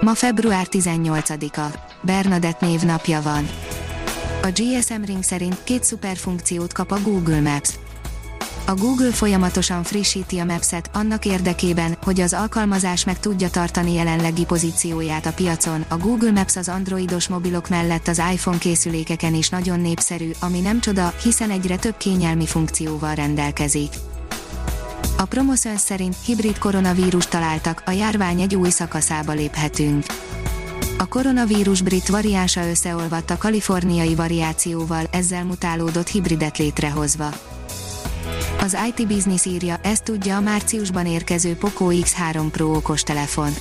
Ma február 18-a. Bernadett névnapja van. A GSM Ring szerint két szuperfunkciót kap a Google Maps. A Google folyamatosan frissíti a Maps-et annak érdekében, hogy az alkalmazás meg tudja tartani jelenlegi pozícióját a piacon. A Google Maps az androidos mobilok mellett az iPhone készülékeken is nagyon népszerű, ami nem csoda, hiszen egyre több kényelmi funkcióval rendelkezik. A Promoszön szerint hibrid koronavírus találtak, a járvány egy új szakaszába léphetünk. A koronavírus brit variánsa összeolvadt a kaliforniai variációval, ezzel mutálódott hibridet létrehozva. Az IT Business írja, ezt tudja a márciusban érkező Poco X3 Pro okostelefon.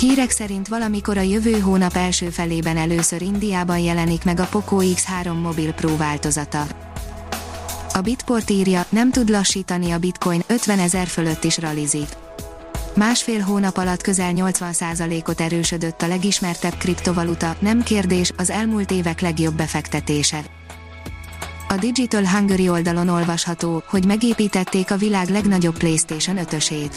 Hírek szerint valamikor a jövő hónap első felében először Indiában jelenik meg a Poco X3 Mobil Pro változata. A Bitport írja, nem tud lassítani a bitcoin, 50 ezer fölött is ralizik. Másfél hónap alatt közel 80%-ot erősödött a legismertebb kriptovaluta, nem kérdés, az elmúlt évek legjobb befektetése. A Digital Hungary oldalon olvasható, hogy megépítették a világ legnagyobb PlayStation 5-ösét.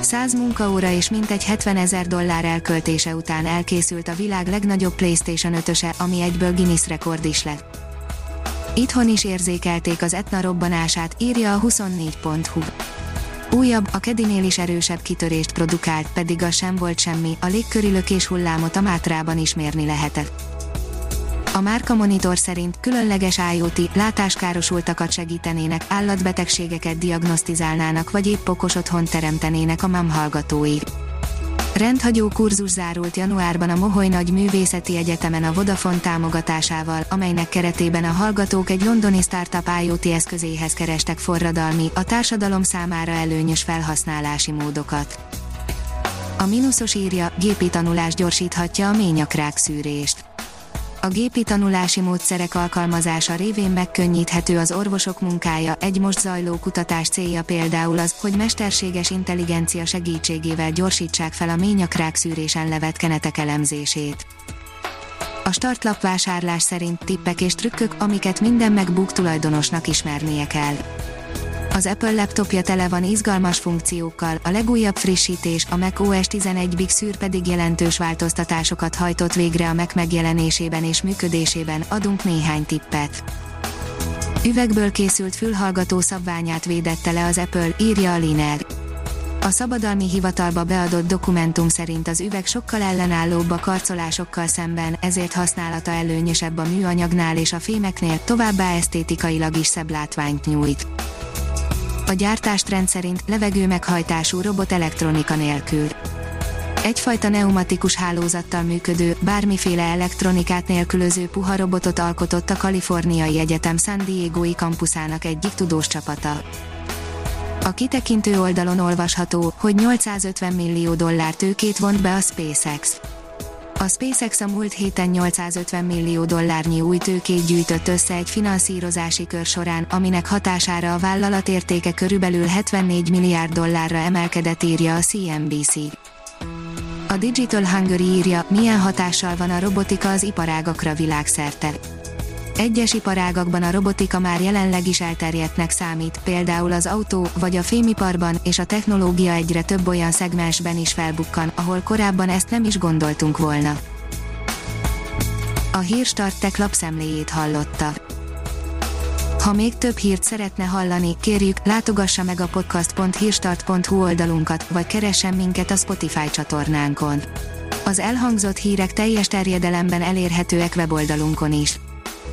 100 munkaóra és mintegy 70 ezer dollár elköltése után elkészült a világ legnagyobb PlayStation 5-öse, ami egyből Guinness rekord is lett. Itthon is érzékelték az etna robbanását, írja a 24.hu. Újabb, a Kedinél is erősebb kitörést produkált, pedig az sem volt semmi, a légköri hullámot a Mátrában is mérni lehetett. A Márka Monitor szerint különleges IoT látáskárosultakat segítenének, állatbetegségeket diagnosztizálnának vagy épp okos otthon teremtenének a MAM hallgatói. Rendhagyó kurzus zárult januárban a Moholy Nagy Művészeti Egyetemen a Vodafone támogatásával, amelynek keretében a hallgatók egy londoni startup IoT eszközéhez kerestek forradalmi, a társadalom számára előnyös felhasználási módokat. A mínuszos írja, gépi tanulás gyorsíthatja a ményakrák szűrést a gépi tanulási módszerek alkalmazása révén megkönnyíthető az orvosok munkája, egy most zajló kutatás célja például az, hogy mesterséges intelligencia segítségével gyorsítsák fel a ményakrák szűrésen levett kenetek elemzését. A startlap vásárlás szerint tippek és trükkök, amiket minden MacBook tulajdonosnak ismernie kell. Az Apple laptopja tele van izgalmas funkciókkal, a legújabb frissítés, a Mac OS 11 Big Sur pedig jelentős változtatásokat hajtott végre a Mac megjelenésében és működésében, adunk néhány tippet. Üvegből készült fülhallgató szabványát védette le az Apple, írja a Liner. A szabadalmi hivatalba beadott dokumentum szerint az üveg sokkal ellenállóbb a karcolásokkal szemben, ezért használata előnyösebb a műanyagnál és a fémeknél, továbbá esztétikailag is szebb látványt nyújt. A gyártást rendszerint levegő meghajtású robot elektronika nélkül. Egyfajta pneumatikus hálózattal működő, bármiféle elektronikát nélkülöző puha robotot alkotott a Kaliforniai Egyetem San Diego-i kampuszának egyik tudós csapata. A kitekintő oldalon olvasható, hogy 850 millió dollár tőkét vont be a SpaceX. A SpaceX a múlt héten 850 millió dollárnyi új tőkét gyűjtött össze egy finanszírozási kör során, aminek hatására a vállalat értéke körülbelül 74 milliárd dollárra emelkedett írja a CNBC. A Digital Hungary írja, milyen hatással van a robotika az iparágakra világszerte. Egyes iparágakban a robotika már jelenleg is elterjedtnek számít, például az autó vagy a fémiparban, és a technológia egyre több olyan szegmensben is felbukkan, ahol korábban ezt nem is gondoltunk volna. A Hírstart tech lapszemléjét hallotta. Ha még több hírt szeretne hallani, kérjük, látogassa meg a podcast.hírstart.hu oldalunkat, vagy keressen minket a Spotify csatornánkon. Az elhangzott hírek teljes terjedelemben elérhetőek weboldalunkon is.